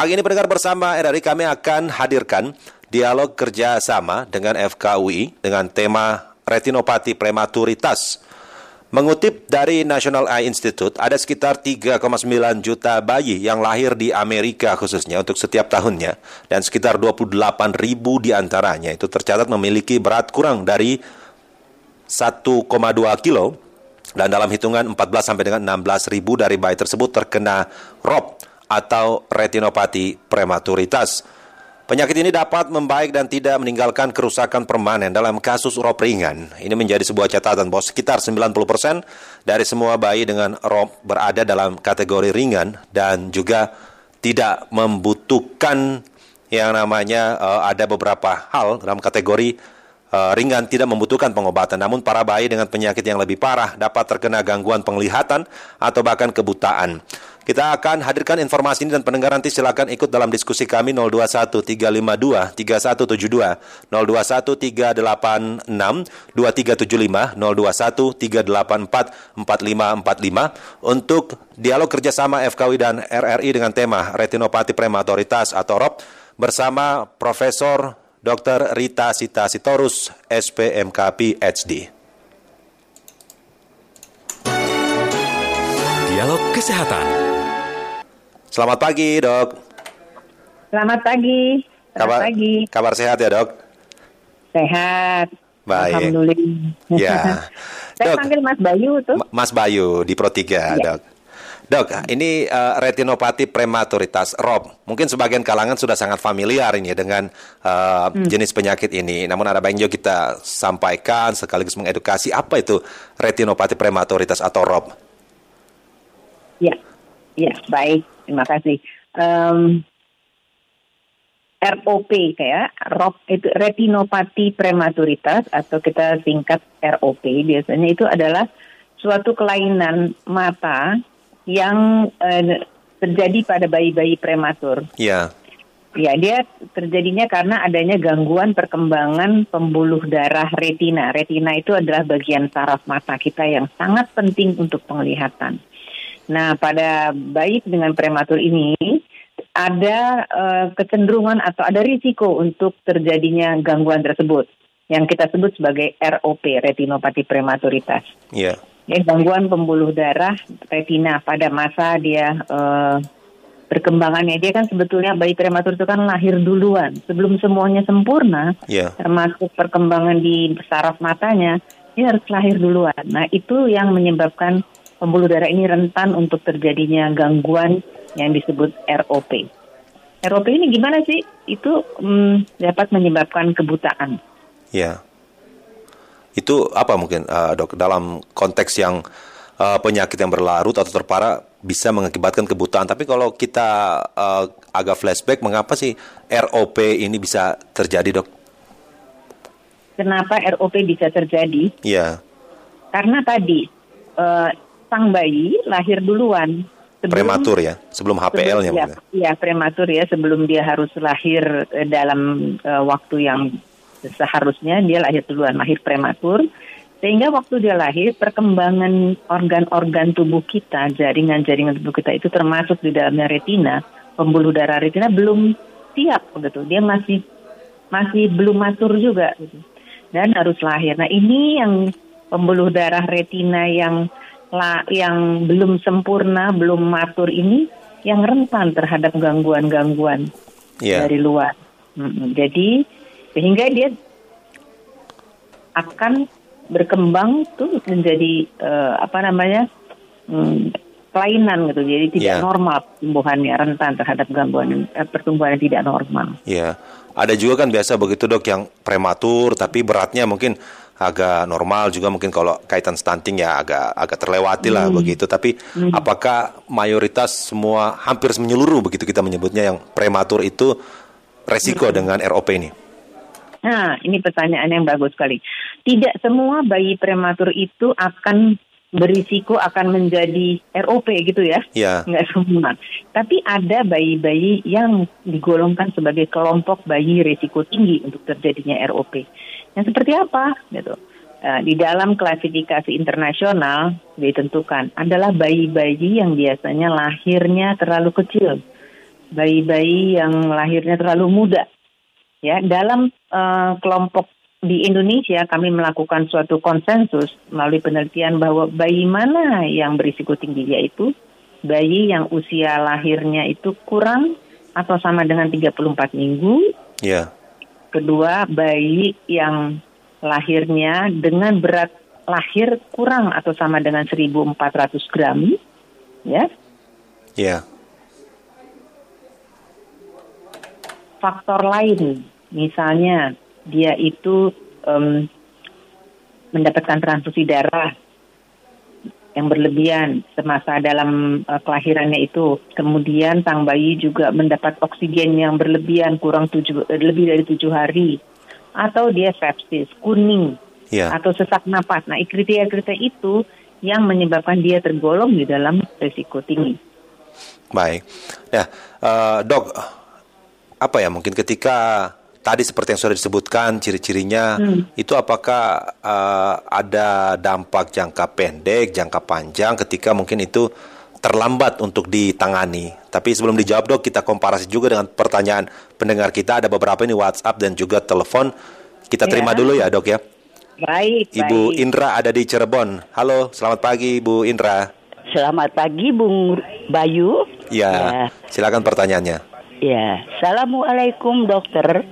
Pagi ini pendengar bersama RRI kami akan hadirkan dialog kerjasama dengan FKUI dengan tema retinopati prematuritas. Mengutip dari National Eye Institute, ada sekitar 3,9 juta bayi yang lahir di Amerika khususnya untuk setiap tahunnya, dan sekitar 28 ribu di antaranya itu tercatat memiliki berat kurang dari 1,2 kilo, dan dalam hitungan 14 sampai dengan 16 ribu dari bayi tersebut terkena ROP atau retinopati prematuritas. Penyakit ini dapat membaik dan tidak meninggalkan kerusakan permanen dalam kasus ROP ringan. Ini menjadi sebuah catatan bahwa sekitar 90% dari semua bayi dengan ROP berada dalam kategori ringan dan juga tidak membutuhkan yang namanya uh, ada beberapa hal dalam kategori uh, ringan tidak membutuhkan pengobatan. Namun para bayi dengan penyakit yang lebih parah dapat terkena gangguan penglihatan atau bahkan kebutaan. Kita akan hadirkan informasi ini dan pendengar nanti silakan ikut dalam diskusi kami 021 352 3172 021 386 2375 021 384 4545 untuk dialog kerjasama FKW dan RRI dengan tema retinopati prematoritas atau ROP bersama Profesor Dr. Rita Sita Sitorus, SPMK PhD. Dialog Kesehatan Selamat pagi, Dok. Selamat pagi. Selamat kabar, pagi. Kabar sehat ya, Dok? Sehat. Baik. Alhamdulillah. Ya. Saya dok, panggil Mas Bayu tuh. Mas Bayu di Pro 3, ya. Dok. Dok, ini uh, retinopati prematuritas ROP. Mungkin sebagian kalangan sudah sangat familiar ini dengan uh, hmm. jenis penyakit ini. Namun ada baiknya kita sampaikan sekaligus mengedukasi apa itu retinopati prematuritas atau ROP. Ya, ya baik. Terima kasih. Um, ROP kayak ROP itu retinopati prematuritas atau kita singkat ROP biasanya itu adalah suatu kelainan mata yang uh, terjadi pada bayi-bayi prematur. Iya. Ya, dia terjadinya karena adanya gangguan perkembangan pembuluh darah retina. Retina itu adalah bagian saraf mata kita yang sangat penting untuk penglihatan. Nah, pada bayi dengan prematur ini ada uh, kecenderungan atau ada risiko untuk terjadinya gangguan tersebut yang kita sebut sebagai ROP, retinopati prematuritas. Iya. Yeah. Ya, gangguan pembuluh darah retina pada masa dia uh, perkembangannya dia kan sebetulnya bayi prematur itu kan lahir duluan sebelum semuanya sempurna, yeah. termasuk perkembangan di saraf matanya, dia harus lahir duluan. Nah itu yang menyebabkan pembuluh darah ini rentan untuk terjadinya gangguan yang disebut ROP. ROP ini gimana sih? Itu hmm, dapat menyebabkan kebutaan. Ya. Itu apa mungkin uh, dok dalam konteks yang uh, penyakit yang berlarut atau terparah bisa mengakibatkan kebutaan. Tapi kalau kita uh, agak flashback, mengapa sih ROP ini bisa terjadi dok? Kenapa ROP bisa terjadi? Iya. Karena tadi uh, sang bayi lahir duluan. Sebelum, prematur ya, sebelum HPL-nya. Ya, ya, prematur ya, sebelum dia harus lahir dalam uh, waktu yang seharusnya dia lahir duluan, lahir prematur. Sehingga waktu dia lahir, perkembangan organ-organ tubuh kita, jaringan-jaringan tubuh kita itu termasuk di dalamnya retina, pembuluh darah retina belum siap begitu. Dia masih masih belum matur juga gitu. Dan harus lahir. Nah, ini yang pembuluh darah retina yang yang belum sempurna, belum matur ini yang rentan terhadap gangguan-gangguan yeah. dari luar. Jadi sehingga dia akan berkembang tuh menjadi uh, apa namanya um, kelainan gitu. Jadi tidak yeah. normal pertumbuhannya rentan terhadap gangguan uh, pertumbuhan yang tidak normal. Iya. Yeah. Ada juga kan biasa begitu dok yang prematur tapi beratnya mungkin agak normal juga mungkin kalau kaitan stunting ya agak agak terlewati lah hmm. begitu tapi hmm. apakah mayoritas semua hampir menyeluruh begitu kita menyebutnya yang prematur itu resiko hmm. dengan ROP ini? Nah, ini pertanyaan yang bagus sekali. Tidak semua bayi prematur itu akan berisiko akan menjadi ROP gitu ya. Iya. Enggak semua. Tapi ada bayi-bayi yang digolongkan sebagai kelompok bayi risiko tinggi untuk terjadinya ROP. Yang seperti apa gitu. Uh, di dalam klasifikasi internasional ditentukan adalah bayi-bayi yang biasanya lahirnya terlalu kecil. bayi-bayi yang lahirnya terlalu muda. Ya, dalam uh, kelompok di Indonesia kami melakukan suatu konsensus melalui penelitian bahwa bayi mana yang berisiko tinggi yaitu bayi yang usia lahirnya itu kurang atau sama dengan 34 minggu. Ya. Kedua, bayi yang lahirnya dengan berat lahir kurang atau sama dengan 1.400 gram, ya. Ya. Faktor lain, misalnya dia itu um, mendapatkan transfusi darah yang berlebihan semasa dalam uh, kelahirannya itu. Kemudian sang bayi juga mendapat oksigen yang berlebihan kurang tujuh, lebih dari tujuh hari. Atau dia sepsis, kuning, yeah. atau sesak napas. Nah, kriteria-kriteria itu yang menyebabkan dia tergolong di dalam risiko tinggi. Baik, ya uh, dok, apa ya mungkin ketika tadi seperti yang sudah disebutkan ciri-cirinya hmm. itu apakah uh, ada dampak jangka pendek, jangka panjang ketika mungkin itu terlambat untuk ditangani. Tapi sebelum dijawab dok, kita komparasi juga dengan pertanyaan pendengar kita. Ada beberapa ini WhatsApp dan juga telepon. Kita terima ya. dulu ya dok ya. Baik. Ibu baik. Indra ada di Cirebon. Halo, selamat pagi Ibu Indra. Selamat pagi Bung Bayu. Ya, ya. silakan pertanyaannya. Ya, assalamualaikum dokter.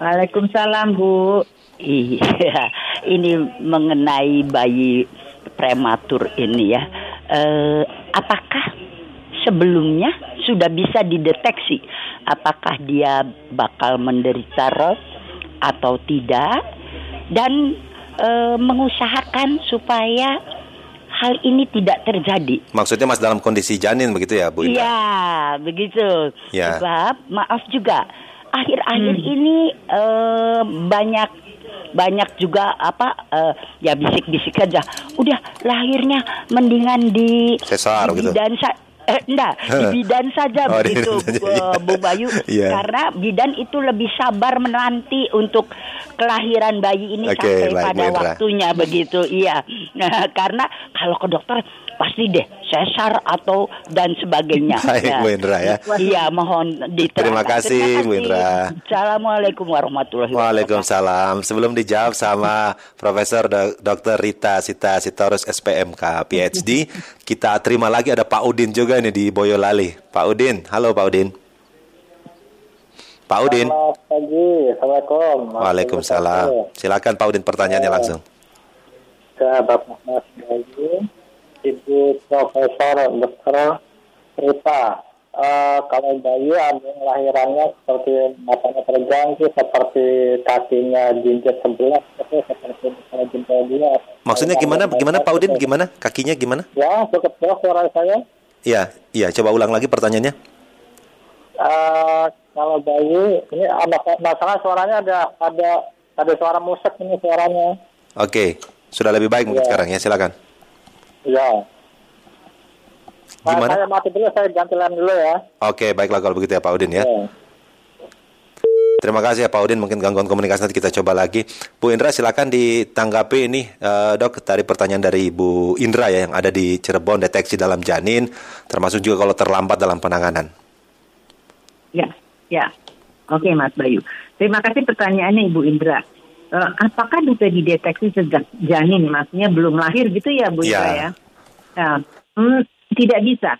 Waalaikumsalam Bu. Iya, ini mengenai bayi prematur ini ya. Eh, apakah sebelumnya sudah bisa dideteksi apakah dia bakal menderita ROS atau tidak? dan e, mengusahakan supaya hal ini tidak terjadi. Maksudnya Mas dalam kondisi janin begitu ya, Bu Iya, begitu. Ya. Sebab maaf juga akhir-akhir hmm. ini e, banyak banyak juga apa uh, ya bisik-bisik aja. Udah lahirnya mendingan di sesar gitu. Dan Eh, enggak, di bidan saja oh, begitu Bu, iya. Bu Bayu. yeah. Karena bidan itu lebih sabar menanti untuk kelahiran bayi ini okay, sampai pada waktunya begitu. Iya. Nah, karena kalau ke dokter pasti deh sesar atau dan sebagainya. Baik, ya. Bu Indra ya. Iya, mohon diterangkan. Terima kasih, Terima kasih Bu Indra. Assalamualaikum warahmatullahi wabarakatuh. Waalaikumsalam. Sebelum dijawab sama Profesor Dr. Rita Sita Sitorus SPMK PhD, kita terima lagi ada Pak Udin juga nih di Boyolali. Pak Udin, halo Pak Udin. Pak Udin. Selamat pagi, Assalamualaikum. Waalaikumsalam. Silakan Pak Udin pertanyaannya ya. langsung. Ke Bapak Mas Bayu. Ibu Profesor Dr. Rita. Uh, kalau bayi ada yang lahirannya seperti matanya terganggu, seperti kakinya jinjit sebelah, seperti misalnya jempol dia. Maksudnya gimana? Gimana Pak Udin? Gimana? Kakinya gimana? Ya, cukup jelas suara saya. Iya, iya. Coba ulang lagi pertanyaannya. Uh, kalau bayi ini ada masalah suaranya ada ada ada suara musik ini suaranya. Oke, sudah lebih baik mungkin ya. sekarang ya. Silakan. Ya. Gimana? Nah, saya mati dulu, saya ganti line dulu ya. Oke, baiklah kalau begitu ya Pak Udin ya. ya. Terima kasih ya Pak Udin, mungkin gangguan komunikasi nanti kita coba lagi. Bu Indra silakan ditanggapi ini uh, dok dari pertanyaan dari Bu Indra ya yang ada di Cirebon deteksi dalam janin, termasuk juga kalau terlambat dalam penanganan. Ya, ya. Oke Mas Bayu. Terima kasih pertanyaannya Ibu Indra. Uh, apakah bisa dideteksi sejak janin, maksudnya belum lahir gitu ya Bu Indra ya? ya? Nah, hmm, tidak bisa.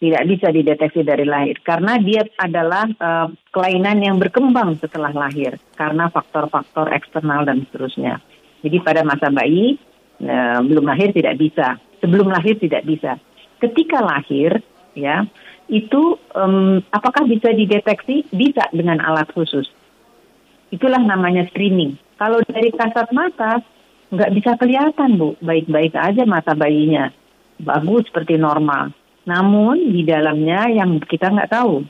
Tidak bisa dideteksi dari lahir karena dia adalah uh, kelainan yang berkembang setelah lahir karena faktor-faktor eksternal dan seterusnya. Jadi pada masa bayi uh, belum lahir tidak bisa, sebelum lahir tidak bisa. Ketika lahir ya itu um, apakah bisa dideteksi? Bisa dengan alat khusus. Itulah namanya screening. Kalau dari kasat mata nggak bisa kelihatan bu, baik-baik aja mata bayinya bagus seperti normal. Namun di dalamnya yang kita nggak tahu.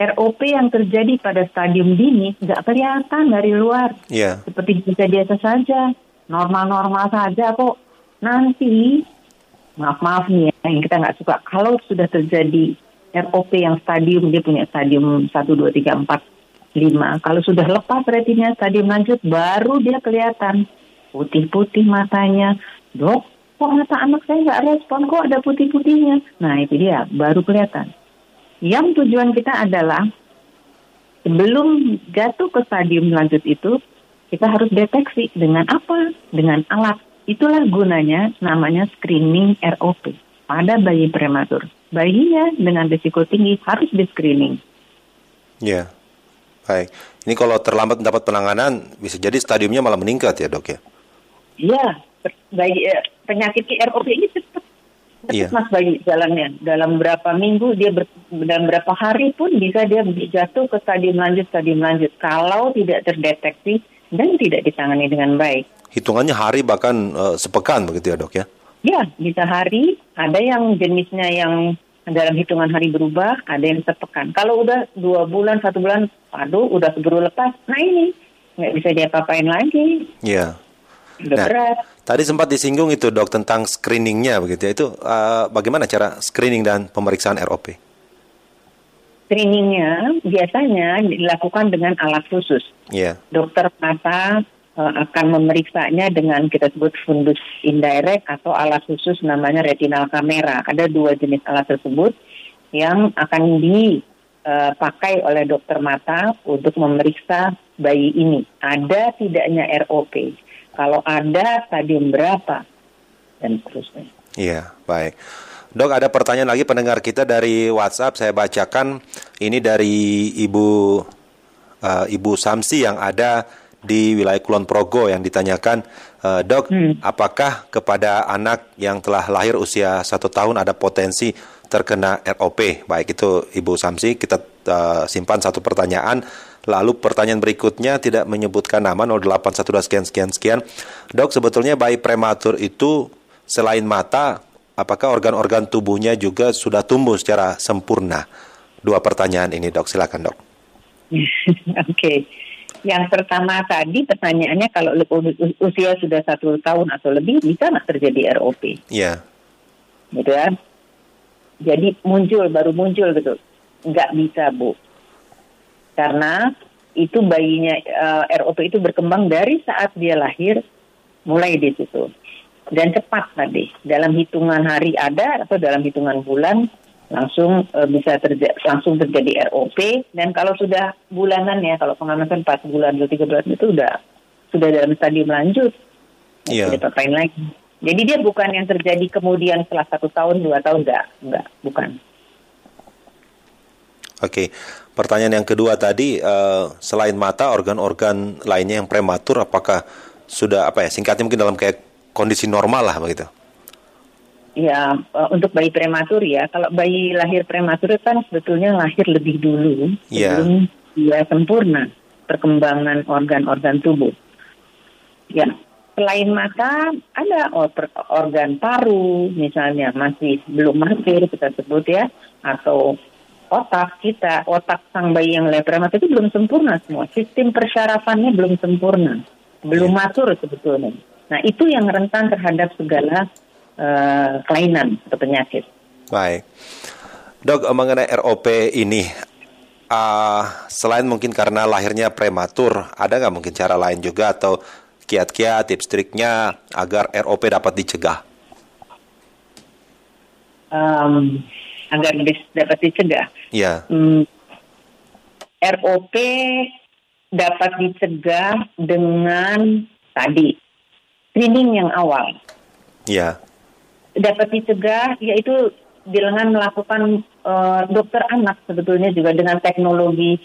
ROP yang terjadi pada stadium dini nggak kelihatan dari luar. Yeah. Seperti biasa-biasa saja, normal-normal saja kok. Nanti, maaf-maaf nih ya, yang kita nggak suka. Kalau sudah terjadi ROP yang stadium, dia punya stadium 1, 2, 3, 4, 5. Kalau sudah lepas retina stadium lanjut, baru dia kelihatan. Putih-putih matanya. Dok, kok mata anak saya nggak respon, kok ada putih-putihnya. Nah itu dia, baru kelihatan. Yang tujuan kita adalah sebelum jatuh ke stadium lanjut itu, kita harus deteksi dengan apa? Dengan alat. Itulah gunanya namanya screening ROP pada bayi prematur. Bayinya dengan risiko tinggi harus di screening. Ya, baik. Ini kalau terlambat mendapat penanganan, bisa jadi stadiumnya malah meningkat ya dok ya? Iya, bayi eh, penyakit ROP ini cepat Iya. Mas bayi jalannya dalam berapa minggu dia ber, dalam berapa hari pun bisa dia jatuh ke stadium lanjut stadium lanjut kalau tidak terdeteksi dan tidak ditangani dengan baik. Hitungannya hari bahkan uh, sepekan begitu ya dok ya? Ya bisa hari. Ada yang jenisnya yang dalam hitungan hari berubah, ada yang sepekan. Kalau udah dua bulan satu bulan, aduh udah keburu lepas. Nah ini nggak bisa dia apain lagi. Iya. Nah, berat. Tadi sempat disinggung itu dok tentang screeningnya begitu ya. Itu uh, bagaimana cara screening dan pemeriksaan ROP? Screeningnya biasanya dilakukan dengan alat khusus. Yeah. Dokter mata akan memeriksanya dengan kita sebut fundus indirect atau alat khusus namanya retinal kamera. Ada dua jenis alat tersebut yang akan dipakai oleh dokter mata untuk memeriksa bayi ini. Ada tidaknya ROP kalau ada stadium berapa dan seterusnya. Iya, baik. Dok, ada pertanyaan lagi pendengar kita dari WhatsApp. Saya bacakan ini dari Ibu uh, Ibu Samsi yang ada di wilayah Kulon Progo yang ditanyakan, uh, dok, hmm. apakah kepada anak yang telah lahir usia satu tahun ada potensi terkena ROP? Baik itu Ibu Samsi, kita uh, simpan satu pertanyaan. Lalu pertanyaan berikutnya tidak menyebutkan nama 0812 sekian sekian sekian. Dok, sebetulnya bayi prematur itu selain mata, apakah organ-organ tubuhnya juga sudah tumbuh secara sempurna? Dua pertanyaan ini, Dok. Silakan, Dok. Oke. okay. Yang pertama tadi pertanyaannya kalau usia sudah satu tahun atau lebih bisa nggak terjadi ROP? Iya. Yeah. Gitu ya. Jadi muncul baru muncul gitu. Nggak bisa bu karena itu bayinya uh, eh, ROP itu berkembang dari saat dia lahir mulai di situ dan cepat tadi dalam hitungan hari ada atau dalam hitungan bulan langsung uh, bisa terjadi langsung terjadi ROP dan kalau sudah bulanan ya kalau pengamatan 4 bulan atau 3 bulan itu sudah sudah dalam stadium lanjut yeah. tidak apain lagi jadi dia bukan yang terjadi kemudian setelah satu tahun dua tahun enggak enggak bukan Oke, pertanyaan yang kedua tadi uh, selain mata organ-organ lainnya yang prematur apakah sudah apa ya singkatnya mungkin dalam kayak kondisi normal lah begitu? Ya, uh, untuk bayi prematur ya. Kalau bayi lahir prematur kan sebetulnya lahir lebih dulu yeah. sebelum dia sempurna perkembangan organ-organ tubuh. Ya, selain mata ada organ paru misalnya masih belum mahir kita sebut ya atau otak kita, otak sang bayi yang lahir prematur itu belum sempurna semua. Sistem persyarafannya belum sempurna, belum yeah. matur sebetulnya. Nah itu yang rentan terhadap segala uh, kelainan atau penyakit. Baik, dok mengenai ROP ini, uh, selain mungkin karena lahirnya prematur, ada nggak mungkin cara lain juga atau kiat-kiat tips triknya agar ROP dapat dicegah? Um, agar dapat dicegah. Ya. Hmm, ROP dapat dicegah dengan tadi screening yang awal. Ya. Dapat dicegah yaitu dengan melakukan uh, dokter anak sebetulnya juga dengan teknologi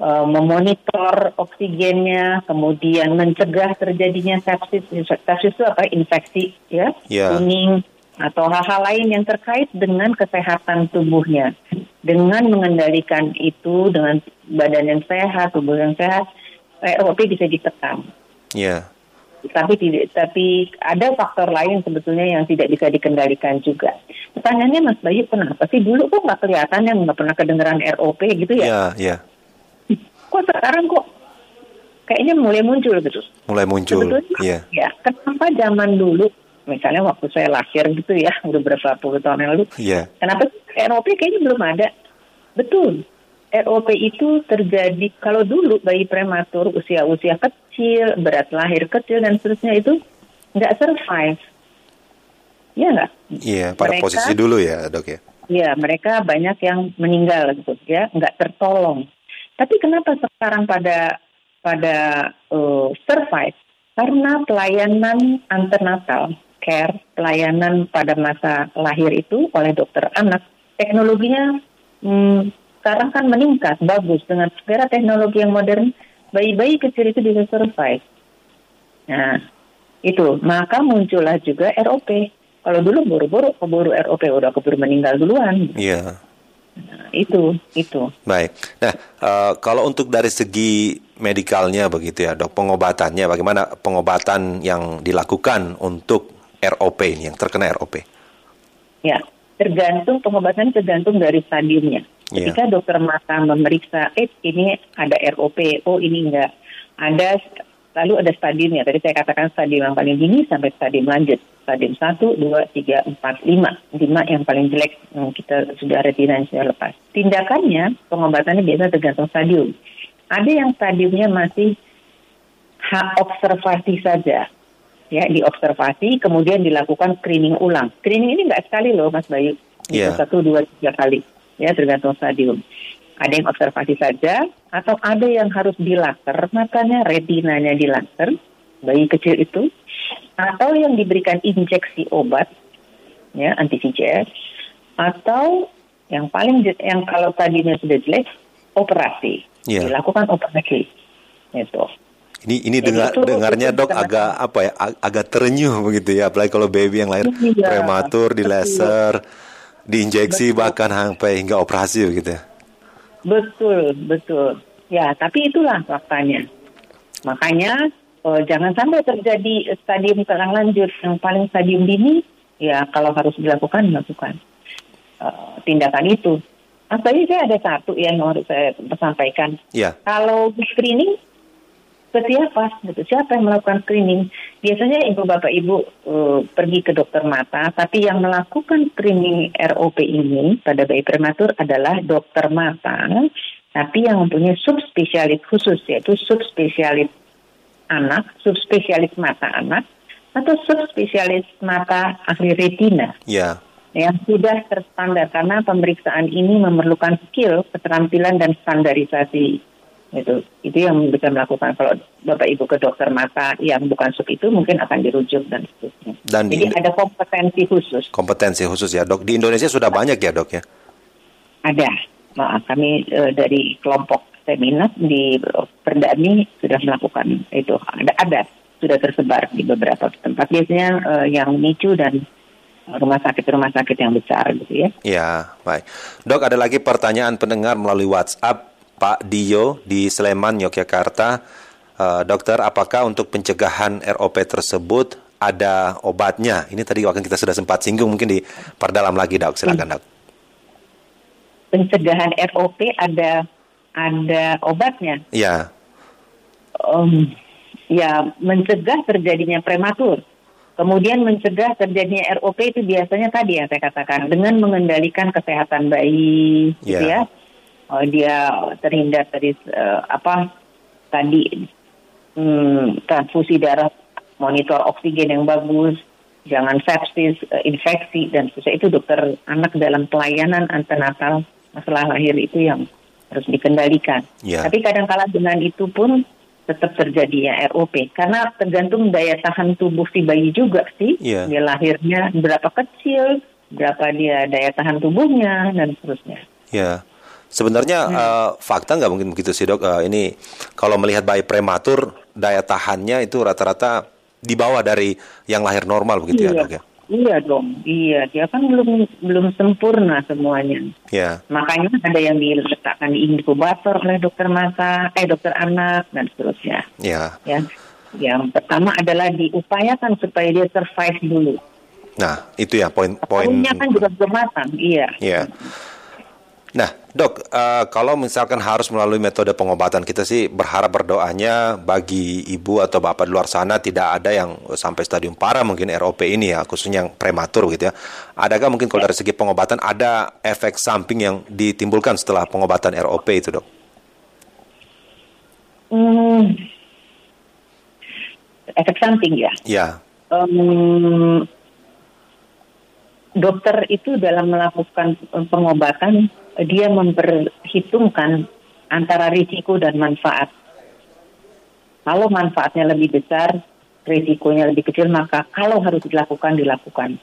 uh, memonitor oksigennya, kemudian mencegah terjadinya sepsis. Sepsis itu apa? Infeksi, ya, yeah. kuning, atau hal-hal lain yang terkait dengan kesehatan tubuhnya. Dengan mengendalikan itu dengan badan yang sehat, tubuh yang sehat, ROP bisa ditekan. Iya. Yeah. Tapi tidak, tapi ada faktor lain sebetulnya yang tidak bisa dikendalikan juga. Pertanyaannya Mas Bayu, kenapa sih dulu kok nggak kelihatan yang nggak pernah kedengeran ROP gitu ya? Iya, iya. Kok sekarang kok kayaknya mulai muncul gitu? Mulai muncul. Sebetulnya, yeah. ya. Kenapa zaman dulu misalnya waktu saya lahir gitu ya udah berapa puluh tahun yang lalu yeah. kenapa ROP kayaknya belum ada betul ROP itu terjadi kalau dulu bayi prematur usia-usia kecil berat lahir kecil dan seterusnya itu nggak survive ya nggak iya yeah, pada Mereka, posisi dulu ya dok ya ya mereka banyak yang meninggal gitu ya, nggak tertolong. Tapi kenapa sekarang pada pada uh, survive? Karena pelayanan antenatal care, pelayanan pada masa lahir itu oleh dokter anak, teknologinya hmm, sekarang kan meningkat, bagus dengan segala teknologi yang modern, bayi-bayi kecil itu bisa survive. Nah, itu maka muncullah juga ROP. Kalau dulu buru-buru keburu ROP udah keburu meninggal duluan. Iya. Nah, itu itu. Baik. Nah, uh, kalau untuk dari segi medikalnya begitu ya, dok, pengobatannya bagaimana pengobatan yang dilakukan untuk ROP ini yang terkena ROP? Ya, tergantung pengobatan tergantung dari stadiumnya. Ketika yeah. dokter mata memeriksa, eh ini ada ROP, oh ini enggak. Ada lalu ada stadiumnya. Tadi saya katakan stadium yang paling dini sampai stadium lanjut. Stadium 1, 2, 3, 4, 5. 5 yang paling jelek yang kita sudah retina yang sudah lepas. Tindakannya, pengobatannya biasa tergantung stadium. Ada yang stadiumnya masih hak observasi saja. Ya, diobservasi, kemudian dilakukan screening ulang. Screening ini nggak sekali loh, Mas Bayu. Yeah. Satu, dua, tiga kali. Ya, tergantung stadium. Ada yang observasi saja, atau ada yang harus dilaser, makanya retinanya dilaser, bayi kecil itu, atau yang diberikan injeksi obat, ya anti VEGF, atau yang paling yang kalau tadinya sudah jelek, operasi, yeah. dilakukan operasi, itu. Ini ini dengar dengarnya dok agak apa ya ag agak terenyuh begitu ya apalagi kalau baby yang lahir iya, prematur di laser, diinjeksi betul. bahkan sampai hingga operasi begitu ya. Betul, betul. Ya, tapi itulah faktanya. Makanya oh, jangan sampai terjadi stadium terang lanjut yang paling stadium dini, ya kalau harus dilakukan dilakukan uh, tindakan itu. Mas tadi saya ada satu yang harus saya sampaikan. Ya. Kalau screening ke siapa gitu. Siapa yang melakukan screening? Biasanya ibu bapak ibu uh, pergi ke dokter mata tapi yang melakukan screening ROP ini pada bayi prematur adalah dokter mata tapi yang mempunyai subspesialis khusus yaitu subspesialis anak subspesialis mata anak atau subspesialis mata ahli retina. Ya. Yang sudah terstandar karena pemeriksaan ini memerlukan skill keterampilan dan standarisasi itu itu yang bisa melakukan kalau bapak ibu ke dokter mata yang bukan sub itu mungkin akan dirujuk dan seterusnya. Dan Jadi di, ada kompetensi khusus. Kompetensi khusus ya dok. Di Indonesia sudah banyak ya dok ya? Ada. Nah, kami e, dari kelompok seminar di Perdani sudah melakukan itu. Ada ada sudah tersebar di beberapa tempat. Biasanya e, yang micu dan rumah sakit-rumah sakit yang besar gitu ya. Ya, baik. Dok, ada lagi pertanyaan pendengar melalui WhatsApp Pak Dio di Sleman, Yogyakarta. Uh, dokter, apakah untuk pencegahan ROP tersebut ada obatnya? Ini tadi waktu kita sudah sempat singgung, mungkin di perdalam lagi, dok. Silakan, dok. Pencegahan ROP ada ada obatnya? Ya. Um, ya, mencegah terjadinya prematur. Kemudian mencegah terjadinya ROP itu biasanya tadi yang saya katakan dengan mengendalikan kesehatan bayi, yeah. gitu ya uh, dia terhindar dari uh, apa tadi hmm, transfusi darah, monitor oksigen yang bagus, jangan sepsis, uh, infeksi dan sebagainya itu dokter anak dalam pelayanan antenatal masalah lahir itu yang harus dikendalikan. Yeah. Tapi kadang-kala dengan itu pun tetap terjadinya ROP karena tergantung daya tahan tubuh si bayi juga sih. Yeah. Dia lahirnya berapa kecil, berapa dia daya tahan tubuhnya dan seterusnya. Ya. Sebenarnya hmm. uh, fakta nggak mungkin begitu sih dok. Uh, ini kalau melihat bayi prematur daya tahannya itu rata-rata di bawah dari yang lahir normal begitu ya, iya. ya dok ya. Iya dong, iya dia kan belum belum sempurna semuanya. Ya. Makanya ada yang diletakkan di inkubator oleh dokter mata, eh dokter anak dan seterusnya. Ya. Ya. Yang pertama adalah diupayakan supaya dia survive dulu. Nah, itu ya poin-poin. Poinnya kan juga belum matang, iya. Iya. Nah, dok, uh, kalau misalkan harus melalui metode pengobatan, kita sih berharap berdoanya bagi ibu atau bapak di luar sana tidak ada yang sampai stadium parah mungkin ROP ini ya, khususnya yang prematur gitu ya. Adakah mungkin kalau dari segi pengobatan ada efek samping yang ditimbulkan setelah pengobatan ROP itu, dok? Hmm, efek samping ya? Ya. Um, dokter itu dalam melakukan pengobatan dia memperhitungkan antara risiko dan manfaat. Kalau manfaatnya lebih besar, risikonya lebih kecil, maka kalau harus dilakukan dilakukan,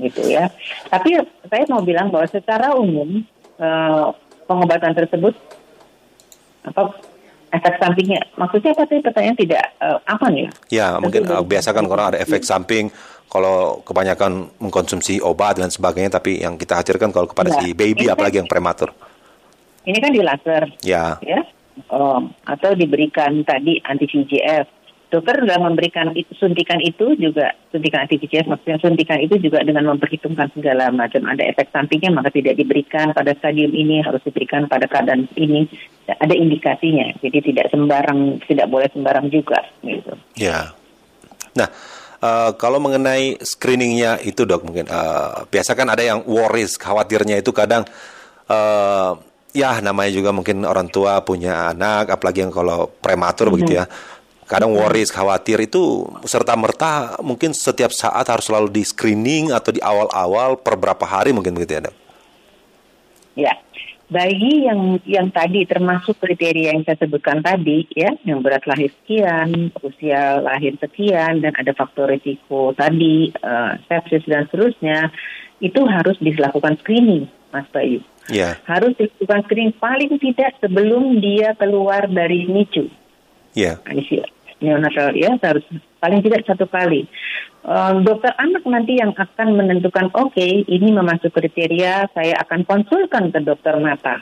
gitu ya. Tapi saya mau bilang bahwa secara umum uh, pengobatan tersebut apa efek sampingnya maksudnya apa sih pertanyaan tidak uh, apa nih? Ya mungkin uh, biasa kan orang ada efek samping kalau kebanyakan mengkonsumsi obat dan sebagainya, tapi yang kita hadirkan kalau kepada ya, si baby, kan apalagi kan, yang prematur. Ini kan di laser. Ya. Ya. Um, atau diberikan tadi anti VGF. Dokter sudah memberikan itu, suntikan itu juga suntikan anti VGF maksudnya suntikan itu juga dengan memperhitungkan segala macam ada efek sampingnya maka tidak diberikan pada stadium ini harus diberikan pada keadaan ini ada indikasinya jadi tidak sembarang tidak boleh sembarang juga gitu. Ya. Nah, uh, kalau mengenai screeningnya itu dok mungkin uh, biasa kan ada yang worries khawatirnya itu kadang uh, ya namanya juga mungkin orang tua punya anak apalagi yang kalau prematur mm-hmm. begitu ya kadang mm-hmm. worries khawatir itu serta merta mungkin setiap saat harus selalu di screening atau di awal-awal per berapa hari mungkin begitu ya dok ya bayi yang yang tadi termasuk kriteria yang saya sebutkan tadi ya yang berat lahir sekian usia lahir sekian dan ada faktor risiko tadi uh, sepsis dan seterusnya itu harus dilakukan screening Mas Bayu yeah. harus dilakukan screening paling tidak sebelum dia keluar dari NICU yeah. Neonatal ya harus paling tidak satu kali. Um, dokter anak nanti yang akan menentukan oke okay, ini memasuk kriteria saya akan konsulkan ke dokter mata.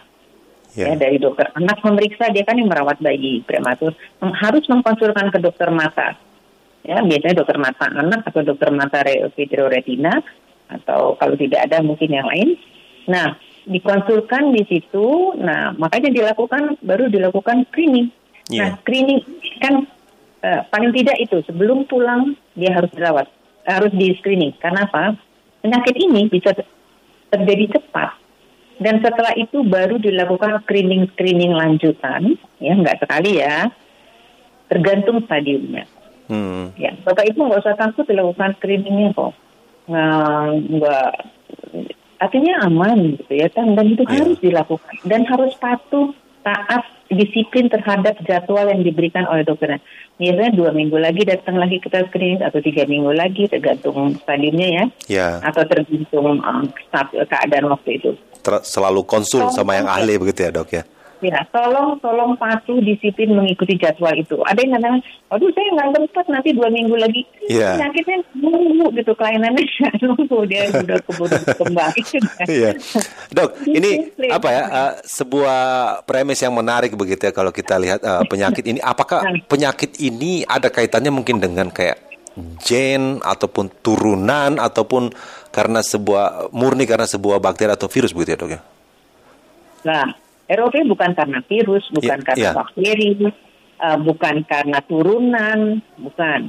Yeah. ya dari dokter anak memeriksa dia kan yang merawat bayi prematur harus mengkonsulkan ke dokter mata. Ya biasanya dokter mata anak atau dokter mata retina atau kalau tidak ada mungkin yang lain. Nah dikonsulkan di situ nah makanya dilakukan baru dilakukan screening. Yeah. nah screening kan uh, paling tidak itu sebelum pulang dia harus dirawat, harus di screening. Karena apa? Penyakit ini bisa terjadi cepat dan setelah itu baru dilakukan screening screening lanjutan, ya nggak sekali ya, tergantung stadiumnya. Hmm. Ya, bapak ibu nggak usah takut dilakukan screeningnya kok, nggak artinya aman gitu ya dan itu yeah. harus dilakukan dan harus patuh taat disiplin terhadap jadwal yang diberikan oleh dokternya. Biasanya dua minggu lagi datang lagi kita screening atau tiga minggu lagi tergantung stadiumnya ya. Ya. Atau tergantung um, keadaan waktu itu. Ter selalu konsul oh, sama yang ahli begitu ya dok ya. Ya, tolong tolong patuh disiplin mengikuti jadwal itu. Ada yang kadang, aduh saya nggak sempat nanti dua minggu lagi. Yeah. Penyakitnya nunggu gitu, klienannya nunggu dia sudah keburu kembang. Iya, dok, ini apa ya uh, sebuah premis yang menarik begitu ya kalau kita lihat uh, penyakit ini. Apakah nah. penyakit ini ada kaitannya mungkin dengan kayak gen ataupun turunan ataupun karena sebuah murni karena sebuah bakteri atau virus begitu ya dok ya? Nah, ROP bukan karena virus, bukan yeah, karena yeah. bakteri, uh, bukan karena turunan, bukan.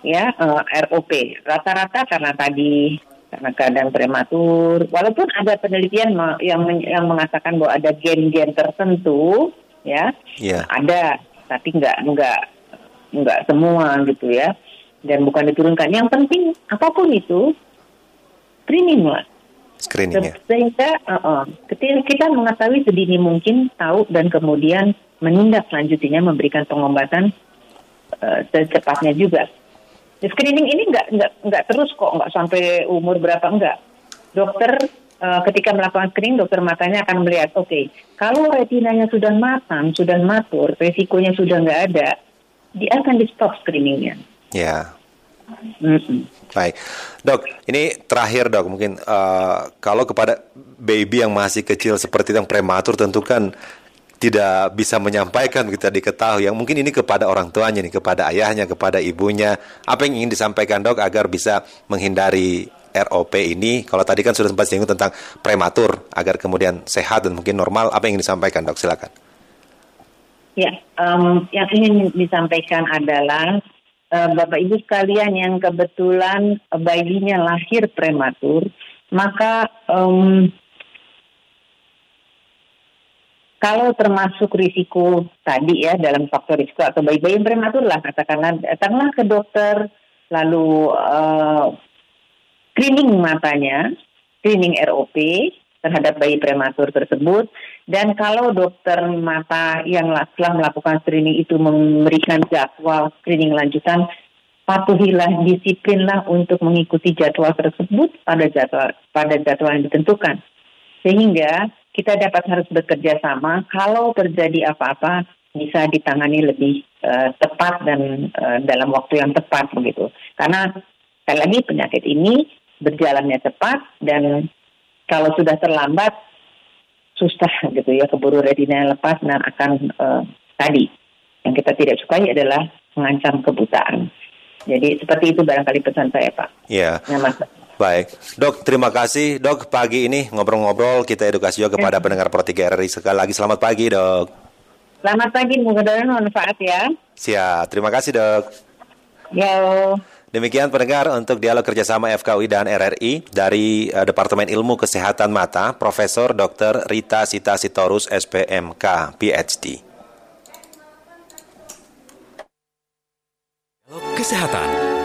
Ya, uh, ROP rata-rata karena tadi karena kadang prematur. Walaupun ada penelitian yang yang mengatakan bahwa ada gen-gen tertentu, ya, yeah. ada, tapi nggak nggak nggak semua gitu ya, dan bukan diturunkan. Yang penting apa pun itu, screening lah screening ya. Sehingga uh, uh, ketika kita mengetahui sedini mungkin tahu dan kemudian menindaklanjutinya memberikan pengobatan uh, secepatnya juga. The screening ini nggak nggak nggak terus kok nggak sampai umur berapa enggak. Dokter uh, ketika melakukan screening dokter matanya akan melihat oke okay, kalau retinanya sudah matang sudah matur resikonya sudah nggak ada dia akan di stop screeningnya. Ya. Mm -mm. Baik, dok. Ini terakhir dok, mungkin uh, kalau kepada baby yang masih kecil seperti yang prematur, tentu kan tidak bisa menyampaikan kita diketahui. Yang mungkin ini kepada orang tuanya nih, kepada ayahnya, kepada ibunya. Apa yang ingin disampaikan dok agar bisa menghindari ROP ini? Kalau tadi kan sudah sempat singgung tentang prematur, agar kemudian sehat dan mungkin normal. Apa yang ingin disampaikan dok? Silakan. Ya, um, yang ingin disampaikan adalah Bapak Ibu sekalian yang kebetulan bayinya lahir prematur, maka um, kalau termasuk risiko tadi ya dalam faktor risiko atau bayi-bayi yang prematur lah katakanlah datanglah ke dokter lalu uh, screening matanya, screening ROP terhadap bayi prematur tersebut. Dan kalau dokter mata yang telah melakukan screening itu memberikan jadwal screening lanjutan patuhilah disiplinlah untuk mengikuti jadwal tersebut pada jadwal pada jadwal yang ditentukan. Sehingga kita dapat harus bekerja sama. Kalau terjadi apa-apa bisa ditangani lebih uh, tepat dan uh, dalam waktu yang tepat begitu. Karena sekali lagi penyakit ini berjalannya cepat dan kalau sudah terlambat susah gitu ya keburu retina lepas dan akan uh, tadi yang kita tidak sukai adalah mengancam kebutaan. Jadi seperti itu barangkali pesan saya Pak. Iya. Yeah. Baik, dok terima kasih dok pagi ini ngobrol-ngobrol kita edukasi juga kepada ya. pendengar Pro 3 RRI sekali lagi selamat pagi dok. Selamat pagi, mudah-mudahan manfaat ya. Siap, terima kasih dok. Yo. Demikian pendengar untuk dialog kerjasama FKUI dan RRI dari uh, Departemen Ilmu Kesehatan Mata, Profesor Dr. Rita Sita Sitorus SPMK, PhD. Kesehatan